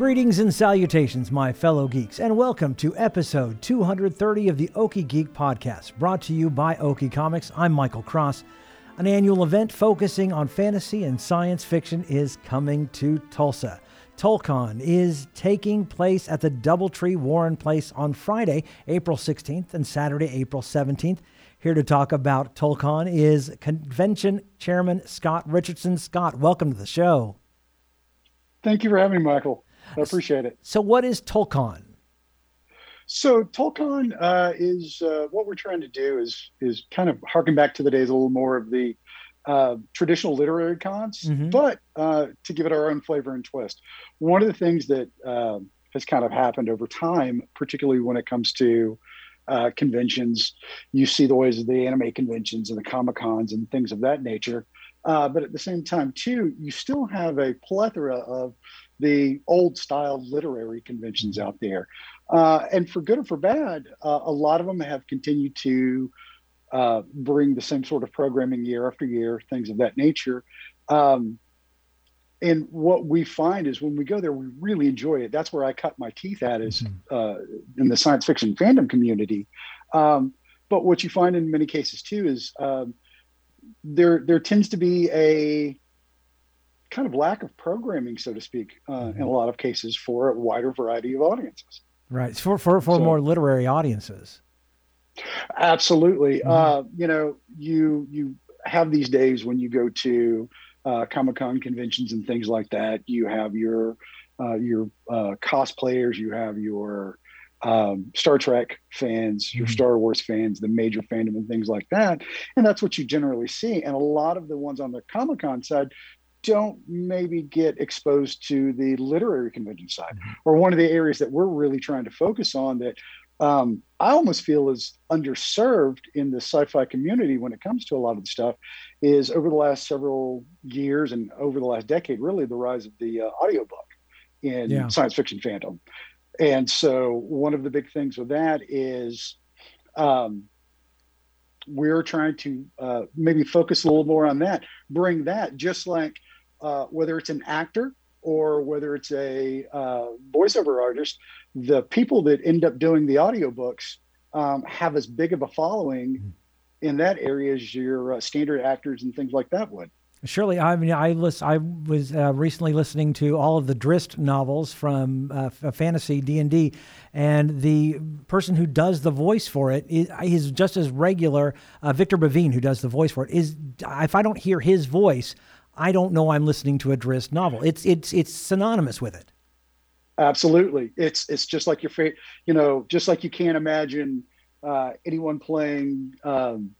Greetings and salutations, my fellow geeks, and welcome to episode 230 of the Okie Geek Podcast, brought to you by Okie Comics. I'm Michael Cross. An annual event focusing on fantasy and science fiction is coming to Tulsa. Tulkon is taking place at the Doubletree Warren Place on Friday, April 16th, and Saturday, April 17th. Here to talk about Tulkon is Convention Chairman Scott Richardson. Scott, welcome to the show. Thank you for having me, Michael. I appreciate it. So, what is Tulkon? So, Tulkon uh, is uh, what we're trying to do is is kind of harken back to the days a little more of the uh, traditional literary cons, mm-hmm. but uh, to give it our own flavor and twist. One of the things that um, has kind of happened over time, particularly when it comes to uh, conventions, you see the ways of the anime conventions and the comic cons and things of that nature. Uh, but at the same time, too, you still have a plethora of the old style literary conventions out there. Uh, and for good or for bad, uh, a lot of them have continued to uh, bring the same sort of programming year after year, things of that nature. Um, and what we find is when we go there, we really enjoy it. That's where I cut my teeth at is mm-hmm. uh, in the science fiction fandom community. Um, but what you find in many cases too is um, there there tends to be a kind of lack of programming, so to speak, uh, mm-hmm. in a lot of cases for a wider variety of audiences. Right, for for, for so, more literary audiences. Absolutely. Mm-hmm. Uh, you know, you you have these days when you go to uh, Comic Con conventions and things like that. You have your uh, your uh, cosplayers. You have your um, Star Trek fans, your mm-hmm. Star Wars fans, the major fandom, and things like that. And that's what you generally see. And a lot of the ones on the Comic Con side don't maybe get exposed to the literary convention side mm-hmm. or one of the areas that we're really trying to focus on that um, I almost feel is underserved in the sci-fi community when it comes to a lot of the stuff is over the last several years and over the last decade, really the rise of the uh, audiobook in yeah. science fiction fandom. And so one of the big things with that is um, we're trying to uh, maybe focus a little more on that, bring that just like uh, whether it's an actor or whether it's a uh, voiceover artist, the people that end up doing the audiobooks um, have as big of a following mm-hmm. in that area as your uh, standard actors and things like that would. Surely, I mean, I list, I was uh, recently listening to all of the Drizzt novels from uh, Fantasy D and D, and the person who does the voice for it is, is just as regular. Uh, Victor Bevine, who does the voice for it, is if I don't hear his voice, I don't know I'm listening to a Drizzt novel. It's it's it's synonymous with it. Absolutely, it's it's just like your favorite. You know, just like you can't imagine uh, anyone playing, um,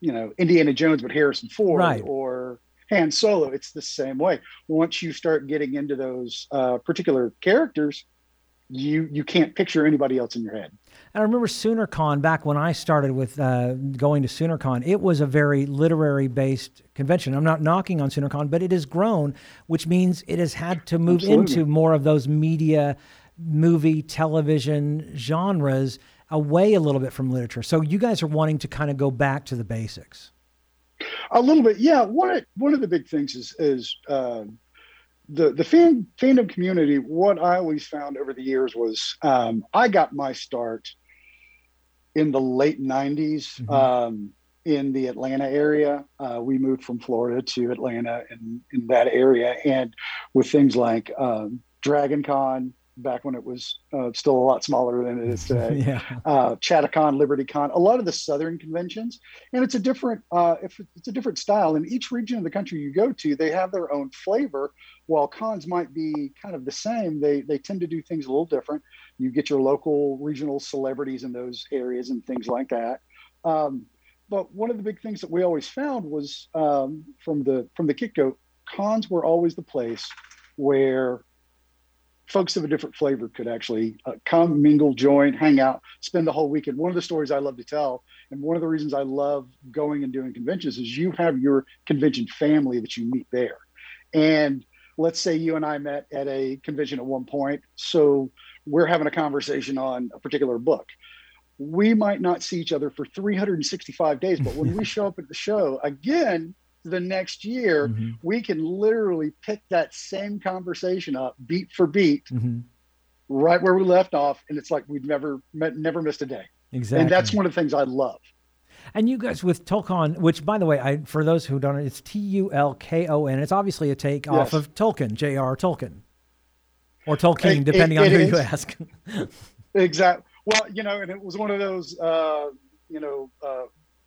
you know, Indiana Jones but Harrison Ford right. or Han Solo. It's the same way. Once you start getting into those uh, particular characters, you you can't picture anybody else in your head. And I remember SoonerCon back when I started with uh, going to SoonerCon. It was a very literary based convention. I'm not knocking on SoonerCon, but it has grown, which means it has had to move Absolutely. into more of those media, movie, television genres away a little bit from literature. So you guys are wanting to kind of go back to the basics. A little bit, yeah. One one of the big things is is. Uh, the the fan fandom community, what I always found over the years was um, I got my start in the late '90s mm-hmm. um, in the Atlanta area. Uh, we moved from Florida to Atlanta and in that area, and with things like um, Dragon Con, back when it was uh, still a lot smaller than it is today. yeah. Uh, Chattacon, LibertyCon, a lot of the Southern conventions, and it's a different uh, if it's a different style. In each region of the country you go to, they have their own flavor. While cons might be kind of the same, they they tend to do things a little different. You get your local regional celebrities in those areas and things like that. Um, but one of the big things that we always found was um, from the from the get go, cons were always the place where folks of a different flavor could actually uh, come, mingle, join, hang out, spend the whole weekend. One of the stories I love to tell, and one of the reasons I love going and doing conventions, is you have your convention family that you meet there. And let's say you and I met at a convention at one point, so we're having a conversation on a particular book. We might not see each other for 365 days, but when we show up at the show, again, the next year, mm-hmm. we can literally pick that same conversation up beat for beat, mm-hmm. right where we left off, and it's like we've never met, never missed a day. Exactly, and that's one of the things I love. And you guys with Tulkon, which by the way, I for those who don't, know, it's T U L K O N. It's obviously a take yes. off of Tolkien, J.R. Tolkien, or Tolkien, it, depending it, on it who is. you ask. exactly. Well, you know, and it was one of those, uh, you know, uh,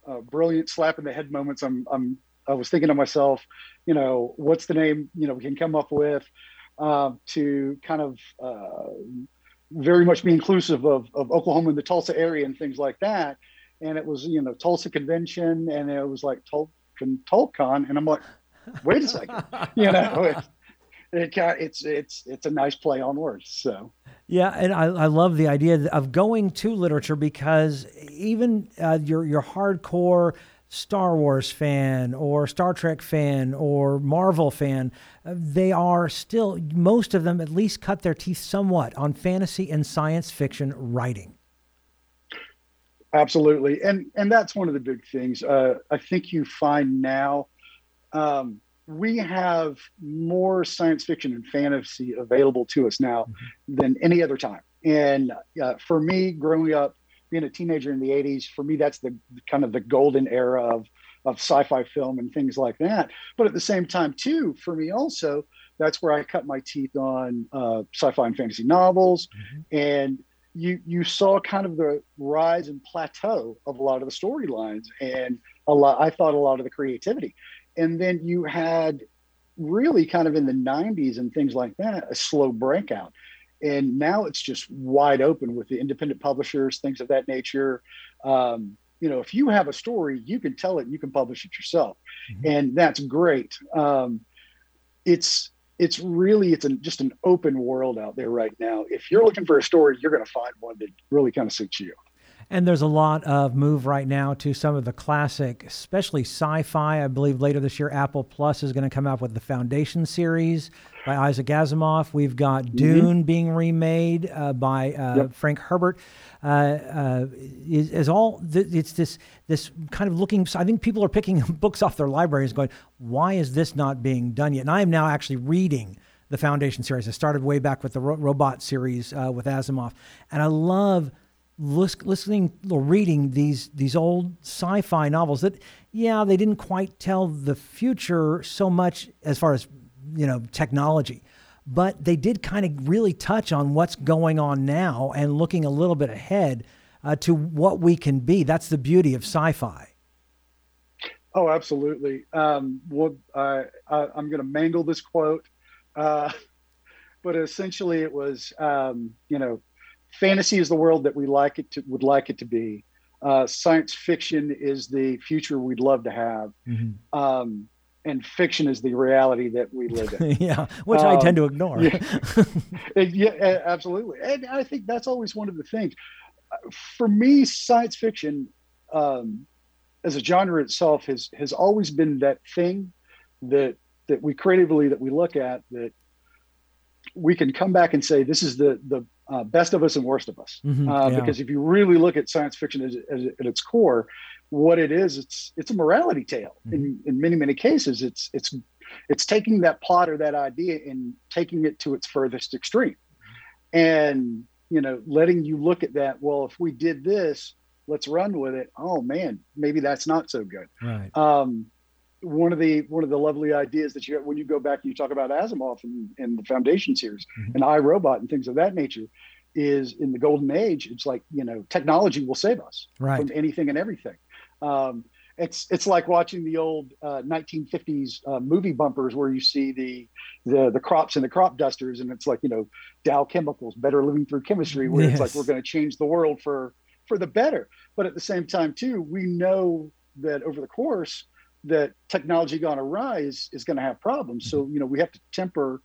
uh, brilliant slap in the head moments. I'm, I'm I was thinking to myself, you know, what's the name, you know, we can come up with uh, to kind of uh, very much be inclusive of, of Oklahoma and the Tulsa area and things like that. And it was, you know, Tulsa Convention and it was like Tulkon. And I'm like, wait a second, you know, it, it, it's, it's, it's a nice play on words. So. Yeah, and I, I love the idea of going to literature because even uh, your your hardcore Star Wars fan or Star Trek fan or Marvel fan, they are still, most of them at least cut their teeth somewhat on fantasy and science fiction writing. Absolutely. And, and that's one of the big things. Uh, I think you find now um, we have more science fiction and fantasy available to us now mm-hmm. than any other time. And uh, for me, growing up, being a teenager in the 80s for me that's the kind of the golden era of of sci-fi film and things like that. But at the same time too for me also that's where i cut my teeth on uh, sci-fi and fantasy novels. Mm-hmm. and you you saw kind of the rise and plateau of a lot of the storylines and a lot i thought a lot of the creativity. And then you had really kind of in the 90s and things like that a slow breakout and now it's just wide open with the independent publishers things of that nature. Um, you know if you have a story you can tell it and you can publish it yourself. Mm-hmm. and that's great. Um, it's it's really it's an, just an open world out there right now. If you're looking for a story you're going to find one that really kind of suits you and there's a lot of move right now to some of the classic, especially sci-fi. I believe later this year, Apple Plus is going to come out with the Foundation series by Isaac Asimov. We've got mm-hmm. Dune mm-hmm. being remade uh, by uh, yep. Frank Herbert. Uh, uh, is, is, all th- it's this this kind of looking. I think people are picking books off their libraries, going, "Why is this not being done yet?" And I am now actually reading the Foundation series. I started way back with the ro- Robot series uh, with Asimov, and I love listening or reading these these old sci-fi novels that yeah they didn't quite tell the future so much as far as you know technology but they did kind of really touch on what's going on now and looking a little bit ahead uh, to what we can be. That's the beauty of sci-fi. Oh absolutely. Um, well, I, am going to mangle this quote uh, but essentially it was um, you know fantasy is the world that we like it to would like it to be. Uh, science fiction is the future we'd love to have. Mm-hmm. Um, and fiction is the reality that we live in. yeah, which um, I tend to ignore. yeah, yeah, absolutely. And I think that's always one of the things. For me, science fiction um, as a genre itself has has always been that thing that that we creatively that we look at that we can come back and say this is the the uh, best of us and worst of us. Mm-hmm, uh, yeah. Because if you really look at science fiction as, as, at its core, what it is, it's it's a morality tale. Mm-hmm. In in many many cases, it's it's it's taking that plot or that idea and taking it to its furthest extreme, and you know letting you look at that. Well, if we did this, let's run with it. Oh man, maybe that's not so good. Right. Um, one of the one of the lovely ideas that you when you go back and you talk about Asimov and, and the Foundation series mm-hmm. and iRobot and things of that nature is in the golden age. It's like you know technology will save us right. from anything and everything. Um, it's it's like watching the old uh, 1950s uh, movie bumpers where you see the, the the crops and the crop dusters and it's like you know Dow Chemicals better living through chemistry where yes. it's like we're going to change the world for for the better. But at the same time, too, we know that over the course that technology gone awry is, is going to have problems. So, you know, we have to temper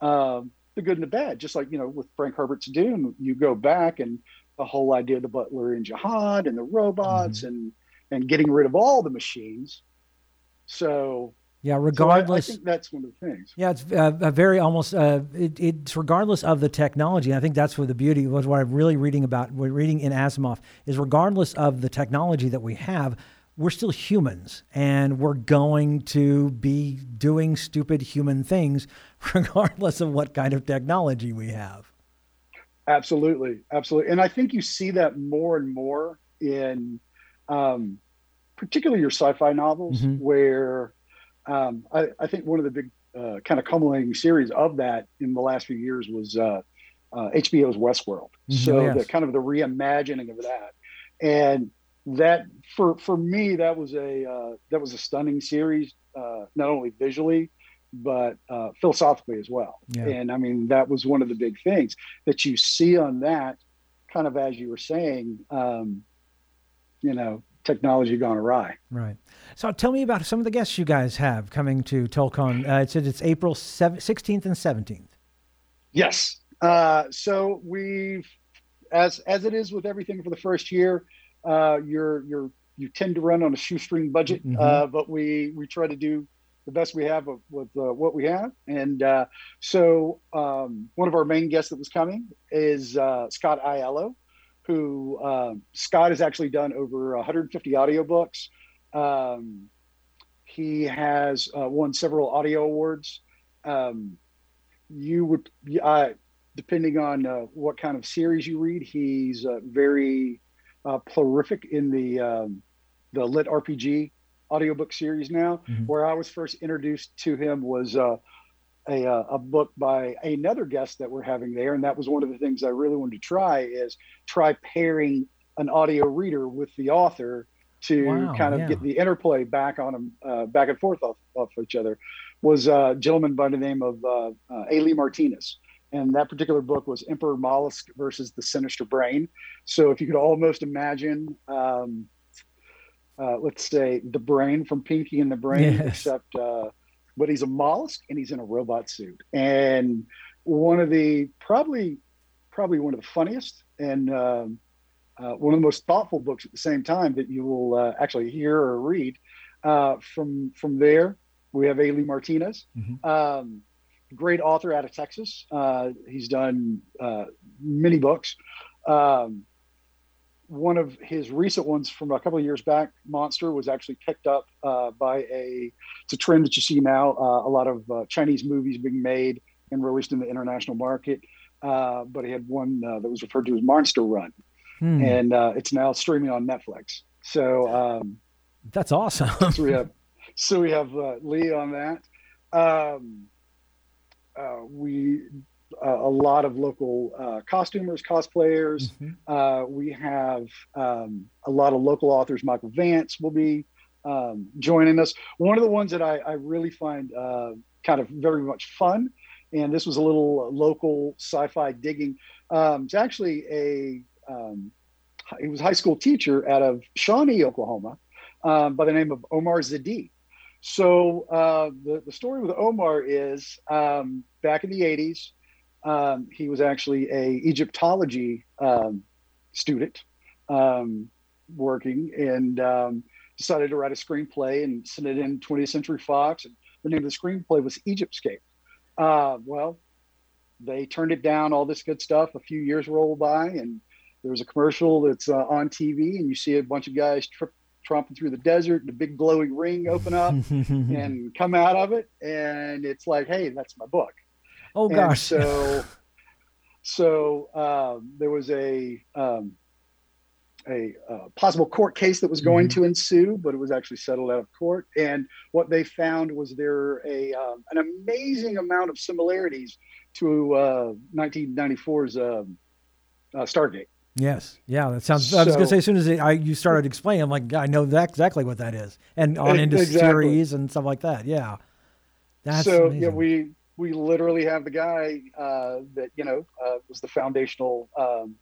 um, the good and the bad, just like, you know, with Frank Herbert's Dune, you go back and the whole idea of the Butlerian Jihad and the robots mm-hmm. and, and getting rid of all the machines. So yeah, regardless. So I, I, think that's one of the things. Yeah, it's uh, a very almost. Uh, it, it's regardless of the technology. I think that's what the beauty was. What I'm really reading about, we're reading in Asimov, is regardless of the technology that we have, we're still humans, and we're going to be doing stupid human things, regardless of what kind of technology we have. Absolutely, absolutely, and I think you see that more and more in, um, particularly your sci-fi novels, mm-hmm. where um, I, I, think one of the big uh, kind of culminating series of that in the last few years was uh, uh, HBO's Westworld. Mm-hmm, so yes. the kind of the reimagining of that, and that for for me that was a uh, that was a stunning series, uh, not only visually but uh, philosophically as well. Yeah. And I mean that was one of the big things that you see on that, kind of as you were saying. Um, you know, technology gone awry. Right. So tell me about some of the guests you guys have coming to Tulkon. Uh, it said it's April 16th and 17th. Yes. Uh, so we've, as as it is with everything for the first year, uh, you're you're you tend to run on a shoestring budget, mm-hmm. uh, but we we try to do the best we have with, with uh, what we have. And uh, so um, one of our main guests that was coming is uh, Scott Aiello, who um, Scott has actually done over 150 audiobooks. Um, he has uh, won several audio awards. Um, you would, depending on uh, what kind of series you read, he's uh, very uh, prolific in the um, the LitRPG audiobook series now. Mm-hmm. Where I was first introduced to him was uh, a, uh, a book by another guest that we're having there, and that was one of the things I really wanted to try is try pairing an audio reader with the author to wow, kind of yeah. get the interplay back on them, uh, back and forth off, off each other. Was a gentleman by the name of uh, uh, A. Lee Martinez, and that particular book was Emperor Mollusk versus the Sinister Brain. So if you could almost imagine. Um, uh, let's say the brain from Pinky and the Brain, yes. except uh, but he's a mollusk and he's in a robot suit. And one of the probably probably one of the funniest and um, uh, one of the most thoughtful books at the same time that you will uh, actually hear or read. Uh, from from there, we have A. Lee Martinez, mm-hmm. um, great author out of Texas. Uh, he's done uh, many books. Um, one of his recent ones from a couple of years back, Monster, was actually picked up uh, by a. It's a trend that you see now. Uh, a lot of uh, Chinese movies being made and released in the international market. Uh, but he had one uh, that was referred to as Monster Run, hmm. and uh, it's now streaming on Netflix. So um, that's awesome. so we have, so we have Lee on that. Um, we uh, a lot of local uh, costumers, cosplayers. Mm-hmm. Uh, we have um, a lot of local authors. Michael Vance will be um, joining us. One of the ones that I, I really find uh, kind of very much fun, and this was a little local sci-fi digging. Um, it's actually a um, he was a high school teacher out of Shawnee, Oklahoma, um, by the name of Omar Zuhdi. So uh, the the story with Omar is um, back in the '80s. Um, he was actually a Egyptology um, student um, working and um, decided to write a screenplay and send it in 20th Century Fox. And the name of the screenplay was Egyptscape. Uh, well, they turned it down, all this good stuff. A few years roll by, and there was a commercial that's uh, on TV, and you see a bunch of guys trip, tromping through the desert and a big glowing ring open up and come out of it. And it's like, hey, that's my book. Oh gosh. So, so um, there was a um, a uh, possible court case that was going mm-hmm. to ensue, but it was actually settled out of court. And what they found was there a um, an amazing amount of similarities to uh, 1994's um, uh, Stargate. Yes, yeah, that sounds. So, I was going to say as soon as I, you started explaining, I'm like, I know that exactly what that is, and on into exactly. series and stuff like that. Yeah, that's so amazing. yeah. We we literally have the guy uh, that you know uh, was the foundational um,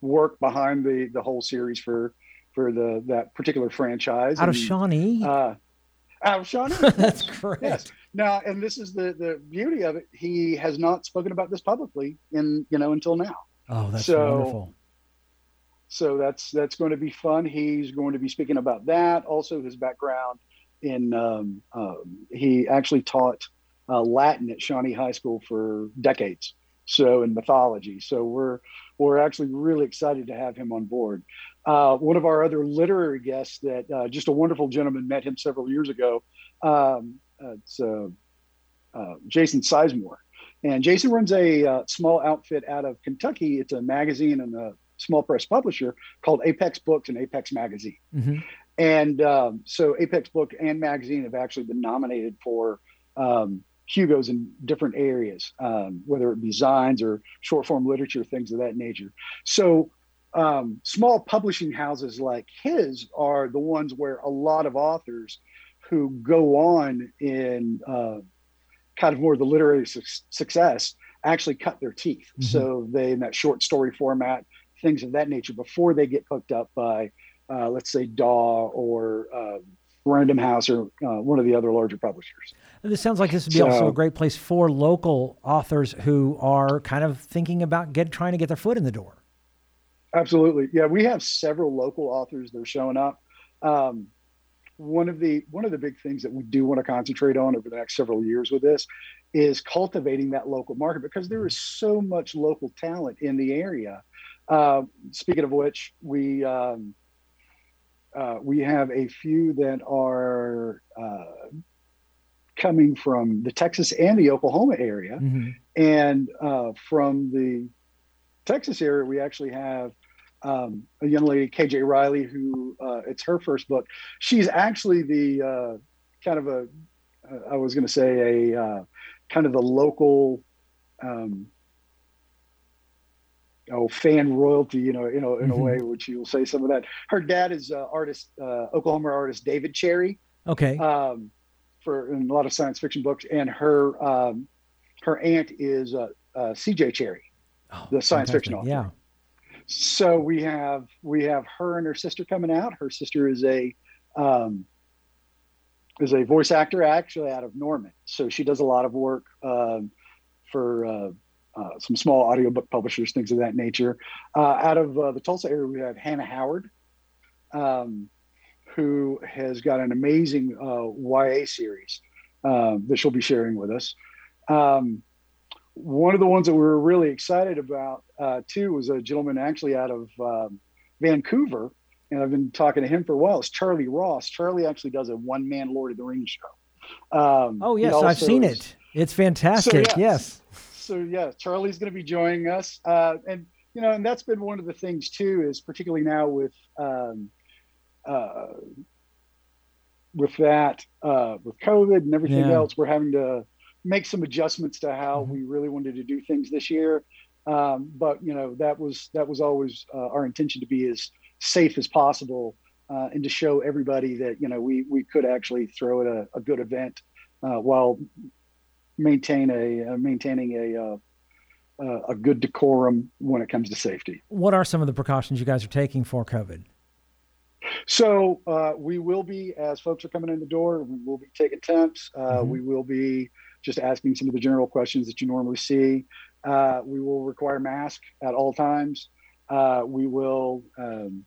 work behind the the whole series for for the that particular franchise. Out of Shawnee. Uh, out of Shawnee. That's correct. Yes. Now, and this is the the beauty of it. He has not spoken about this publicly in you know until now. Oh, that's So- wonderful. So that's that's going to be fun. He's going to be speaking about that. Also, his background in um, um, he actually taught uh, Latin at Shawnee High School for decades. So in mythology. So we're we're actually really excited to have him on board. Uh, one of our other literary guests that uh, just a wonderful gentleman met him several years ago. Um, it's uh, uh, Jason Sizemore, and Jason runs a small outfit out of Kentucky. It's a magazine and a small press publisher called Apex Books and Apex Magazine. hmm And um, so Apex Book and Magazine have actually been nominated for um, Hugo's in different areas, um, whether it be designs or short form literature, things of that nature. So um, small publishing houses like his are the ones where a lot of authors who go on in uh, kind of more the literary su- success actually cut their teeth. Mhm. So they in that short story format, things of that nature before they get hooked up by uh, let's say DAW or uh, Random House or uh, one of the other larger publishers. This sounds like this would be also a great place for local authors who are kind of thinking about get trying to get their foot in the door. Absolutely, yeah. We have several local authors that are showing up. Um, one of the one of the big things that we do want to concentrate on over the next several years with this is cultivating that local market because there is so much local talent in the area. Uh, speaking of which, we um, uh, we have a few that are uh, coming from the Texas and the Oklahoma area. Mhm. And uh, from the Texas area, we actually have um, a young lady, KJ Riley, who uh, it's her first book. She's actually the uh, kind of a, I was going to say a uh, kind of the local, um, oh, fan royalty, you know, you know, in Mhm. a way, which you'll say some of that. Her dad is uh, artist, uh, Oklahoma artist David Cherry Okay. um, for in a lot of science fiction books, and her um, her aunt is uh, uh, C.J. Cherryh. Oh, the science fiction author. Yeah. So we have we have her and her sister coming out. Her sister is a um, is a voice actor actually out of Norman. So she does a lot of work um, for uh, some small audiobook publishers, things of that nature. Uh, out of uh, the Tulsa area, we have Hannah Howard, um, who has got an amazing uh, YA series um, that she'll be sharing with us. Um, one of the ones that we were really excited about uh, too was a gentleman actually out of um, Vancouver, and I've been talking to him for a while. It's Charlie Ross. Charlie actually does a one-man Lord of the Rings show. Um, Oh yes, I've seen is- it. It's fantastic. yeah. Yes. So yeah, Charlie's going to be joining us, uh, and you know, and that's been one of the things too, is particularly now with um, uh, with that uh, with COVID and everything Yeah. else, we're having to make some adjustments to how Mhm. we really wanted to do things this year. Um, but you know, that was that was always uh, our intention to be as safe as possible. Uh, and to show everybody that you know we we could actually throw it a, a good event uh, while maintain a uh, maintaining a uh, uh, a good decorum when it comes to safety. What are some of the precautions you guys are taking for COVID? So uh, we will be, as folks are coming in the door, we will be taking temps. Uh, Mhm. We will be just asking some of the general questions that you normally see. Uh, we will require mask at all times. Uh, we will um,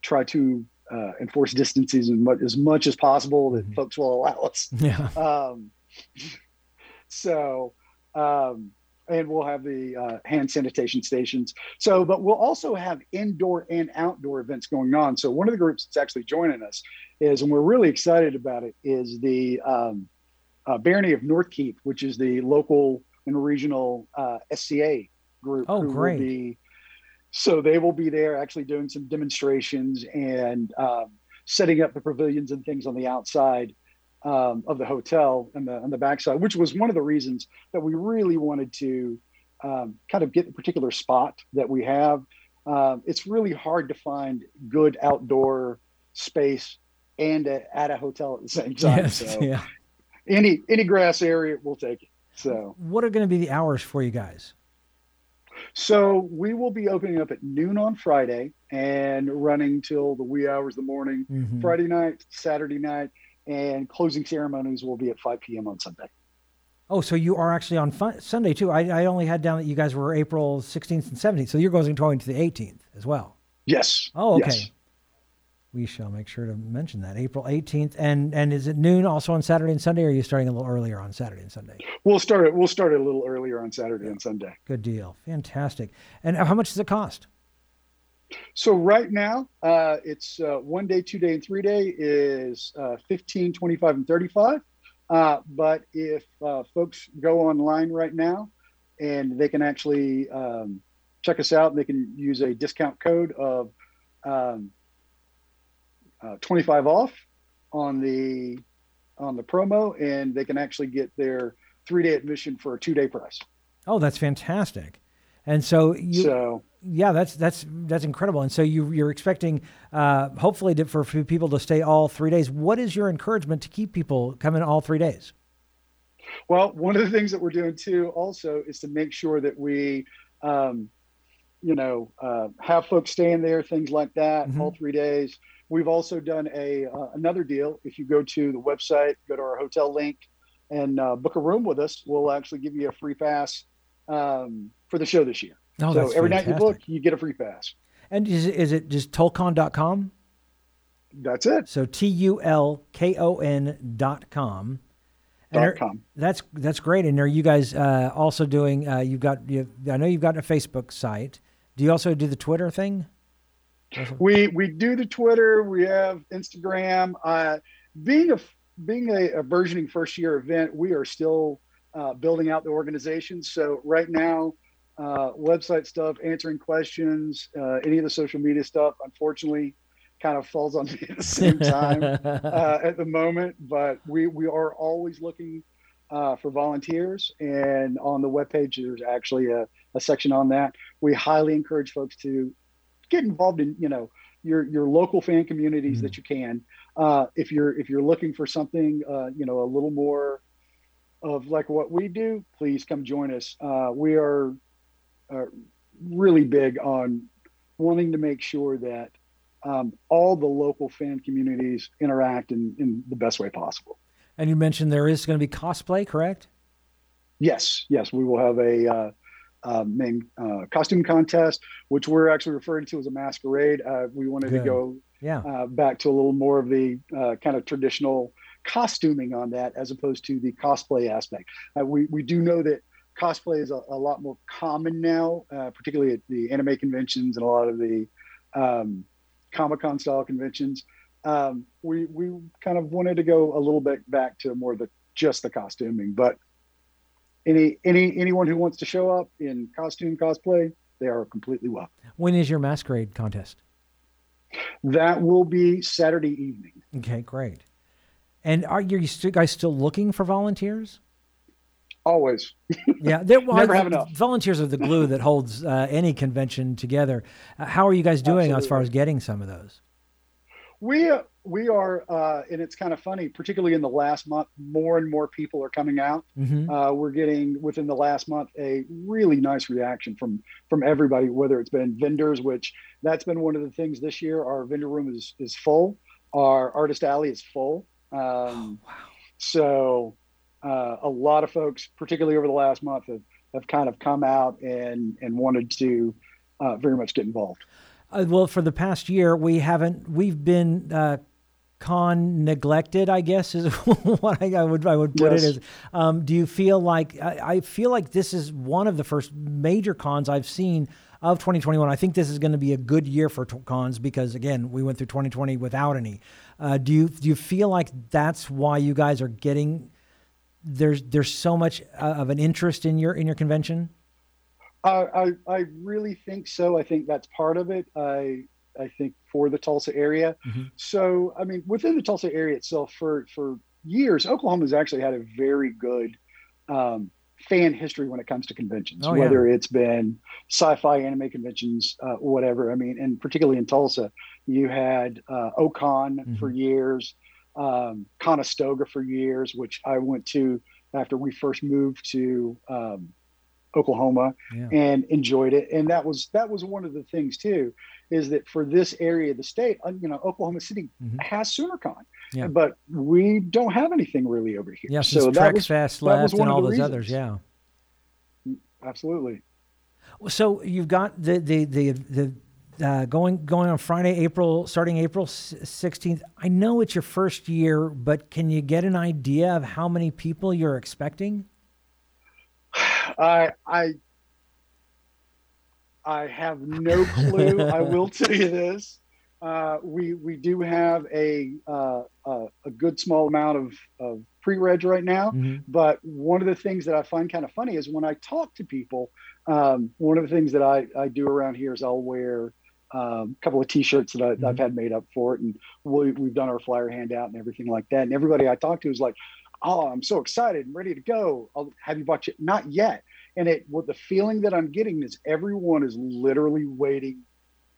try to uh, enforce distances as much, as much as possible that Mhm. folks will allow us. Yeah. Um, so, um, and we'll have the uh, hand sanitation stations. So, but we'll also have indoor and outdoor events going on. So, one of the groups that's actually joining us is, and we're really excited about it, is the um, uh, Barony of Northkeep, which is the local and regional uh, SCA group. Oh, who will great. be- so they will be there actually doing some demonstrations and um, setting up the pavilions and things on the outside um, of the hotel and the on the backside, which was one of the reasons that we really wanted to um, kind of get the particular spot that we have. Um, it's really hard to find good outdoor space and a, at a hotel at the same time. Yes. So Yeah. any any grass area, we'll take it. So What are going to be the hours for you guys? So we will be opening up at noon on Friday and running till the wee hours of the morning, mm-hmm. Friday night, Saturday night, and closing ceremonies will be at 5 p.m. on Sunday. Oh, so you are actually on fun- Sunday too. I, I only had down that you guys were April 16th and 17th. So you're going to the 18th as well. Yes. Oh, okay. Yes. We shall make sure to mention that April 18th. And and is it noon also on Saturday and Sunday? Or are you starting a little earlier on Saturday and Sunday? We'll start it. We'll start it a little earlier on Saturday and Sunday. Good deal. Fantastic. And how much does it cost? So right now, uh, it's uh, one day, two day, and three day is uh, 15, 25, and 35. Uh, but if uh, folks go online right now and they can actually um, check us out, they can use a discount code of um, uh, 25 off on the on the promo, and they can actually get their three day admission for a two day price. Oh, that's fantastic! And so you, so, yeah, that's that's that's incredible. And so you you're expecting, uh, hopefully, to, for few people to stay all three days. What is your encouragement to keep people coming all three days? Well, one of the things that we're doing too, also, is to make sure that we, um, you know, uh, have folks staying there, things like that, mm-hmm. all three days. We've also done a uh, another deal. If you go to the website, go to our hotel link, and uh, book a room with us, we'll actually give you a free pass um, for the show this year. Oh, so every fantastic. night you book, you get a free pass. And is it, is it just tulkon.com? That's it. So T U L K O N dot com. Com. That's that's great. And are you guys uh, also doing? Uh, you've got. You've, I know you've got a Facebook site. Do you also do the Twitter thing? We we do the Twitter. We have Instagram. Uh, being a being a, a versioning first year event, we are still uh, building out the organization. So right now, uh, website stuff, answering questions, uh, any of the social media stuff, unfortunately, kind of falls on me at the same time uh, at the moment. But we we are always looking uh, for volunteers, and on the webpage there's actually a, a section on that. We highly encourage folks to get involved in you know your your local fan communities mm-hmm. that you can. Uh, if you're if you're looking for something uh, you know a little more of like what we do, please come join us. Uh, we are uh, really big on wanting to make sure that um, all the local fan communities interact in, in the best way possible. And you mentioned there is going to be cosplay, correct? Yes, yes, we will have a uh, uh, main uh, costume contest, which we're actually referring to as a masquerade. Uh, we wanted Good. to go yeah. Uh, back to a little more of the uh, kind of traditional costuming on that, as opposed to the cosplay aspect. Uh, we we do know that cosplay is a, a lot more common now, particularly at the anime conventions and a lot of the um, Comic Con style conventions. Um, we we kind of wanted to go a little bit back to more the just the costuming, but any any anyone who wants to show up in costume cosplay, they are completely welcome. When is your masquerade contest? That will be Saturday evening. Okay, great. And are you guys still looking for volunteers? Always. yeah, well, never have enough. Volunteers are the glue that holds uh, any convention together. Uh, how are you guys doing Absolutely. as far as getting some of those? We uh, we are, uh, and it's kind of funny, particularly in the last month, more and more people are coming out. Mm-hmm. Uh, we're getting within the last month a really nice reaction from from everybody, whether it's been vendors, which that's been one of the things this year. Our vendor room is is full. Our artist alley is full. Um, oh, wow. So uh, a lot of folks, particularly over the last month, have, have kind of come out and and wanted to uh, very much get involved. Uh, well, for the past year, we haven't. We've been uh, con neglected, I guess is what I, I, would I would put yes. it as. Um, do you feel like I, I, feel like this is one of the first major cons I've seen of 2021? I think this is going to be a good year for cons because again, we went through 2020 without any. Uh, do you do you feel like that's why you guys are getting there's there's so much uh, of an interest in your in your convention? Uh, I I really think so. I think that's part of it. I I think, for the Tulsa area. Mm-hmm. So, I mean, within the Tulsa area itself, for for years, Oklahoma's actually had a very good um, fan history when it comes to conventions, oh, whether yeah. it's been sci-fi anime conventions, uh, whatever. I mean, and particularly in Tulsa, you had uh, OKon mm-hmm. for years, um, Conestoga for years, which I went to after we first moved to um, Oklahoma yeah. and enjoyed it. And that was that was one of the things too, is that for this area of the state, uh, you know, Oklahoma City mm-hmm. has SoonerCon, yeah. but we don't have anything really over here. Yeah, so that was, Fest left and all those reasons. others. Yeah, absolutely. So you've got the the the the uh, going going on Friday, April starting April sixteenth. I know it's your first year, but can you get an idea of how many people you're expecting? I I I have no clue. I will tell you this: uh, we we do have a uh, uh, a good small amount of of pre-reg right now. Mm-hmm. But one of the things that I find kind of funny is when I talk to people. Um, one of the things that I, I do around here is I'll wear um, a couple of T-shirts that I, have mm-hmm. had made up for it, and we, have done our flyer handout and everything like that. And everybody I talked to is like, "Oh, I'm so excited and ready to go. I'll, have you bought it? Not yet." And it, what the feeling that I'm getting is everyone is literally waiting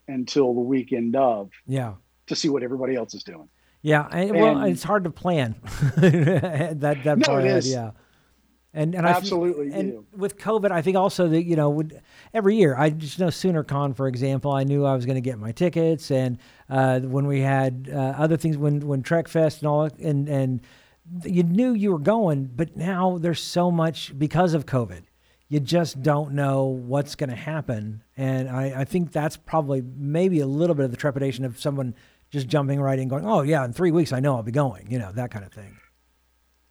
until the weekend of, yeah, to see what everybody else is doing. Yeah, and, well, it's hard to plan that that no, part. It is. Yeah. And and absolutely, I, and with COVID, I think also that you know would, every year I just know SoonerCon, for example, I knew I was going to get my tickets, and uh, when we had uh, other things, when when Trek Fest and all, and and you knew you were going, but now there's so much because of COVID. You just don't know what's going to happen, and I, I think that's probably maybe a little bit of the trepidation of someone just jumping right in, going, "Oh yeah, in three weeks I know I'll be going," you know, that kind of thing.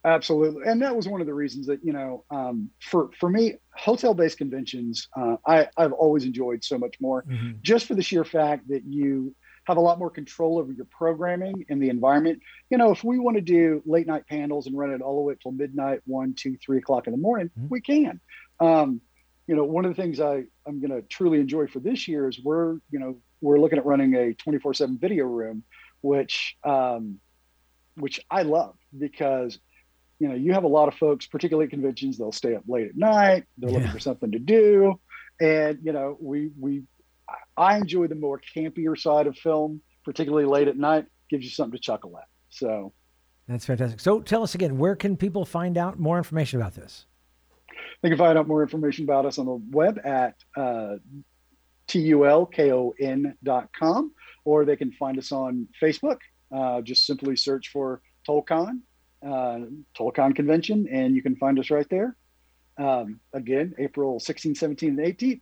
Absolutely, and that was one of the reasons that you know, um, for for me, hotel-based conventions, uh, I I've always enjoyed so much more, mm-hmm. just for the sheer fact that you have a lot more control over your programming and the environment. You know, if we want to do late night panels and run it all the way till midnight, one, two, three o'clock in the morning, mm-hmm. we can. Um, you know, one of the things I I'm going to truly enjoy for this year is we're you know we're looking at running a 24/7 video room, which um, which I love because you know, you have a lot of folks, particularly at conventions, they'll stay up late at night. They're yeah. looking for something to do, and you know, we we I enjoy the more campier side of film, particularly late at night. Gives you something to chuckle at. So that's fantastic. So tell us again, where can people find out more information about this? They can find out more information about us on the web at uh, tulkon.com, or they can find us on Facebook. Uh, just simply search for Tulkon uh, Tulkon convention, and you can find us right there. Um, again, April 16, 17, and 18.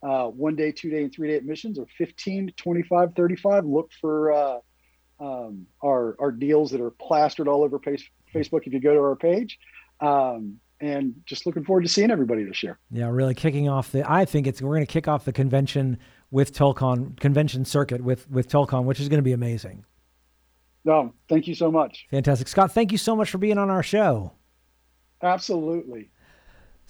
Uh, one day, two day, and three day admissions are 15, 25, 35. Look for uh, um, our, our deals that are plastered all over Facebook if you go to our page. Um, and just looking forward to seeing everybody this year. Yeah, really kicking off the. I think it's we're going to kick off the convention with Tulkon convention circuit with with Tulkon, which is going to be amazing. No, thank you so much. Fantastic. Scott, thank you so much for being on our show. Absolutely.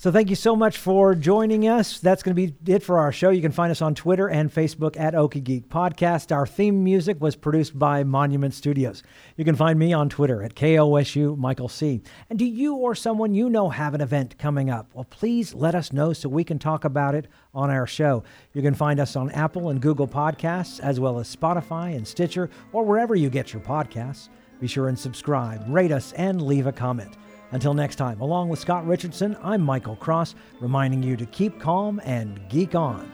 So thank you so much for joining us. That's going to be it for our show. You can find us on Twitter and Facebook at Okie Geek Podcast. Our theme music was produced by Monument Studios. You can find me on Twitter at KOSU Michael C. And do you or someone you know have an event coming up? Well, please let us know so we can talk about it on our show. You can find us on Apple and Google Podcasts, as well as Spotify and Stitcher, or wherever you get your podcasts. Be sure and subscribe, rate us, and leave a comment. Until next time, along with Scott Richardson, I'm Michael Cross, reminding you to keep calm and geek on.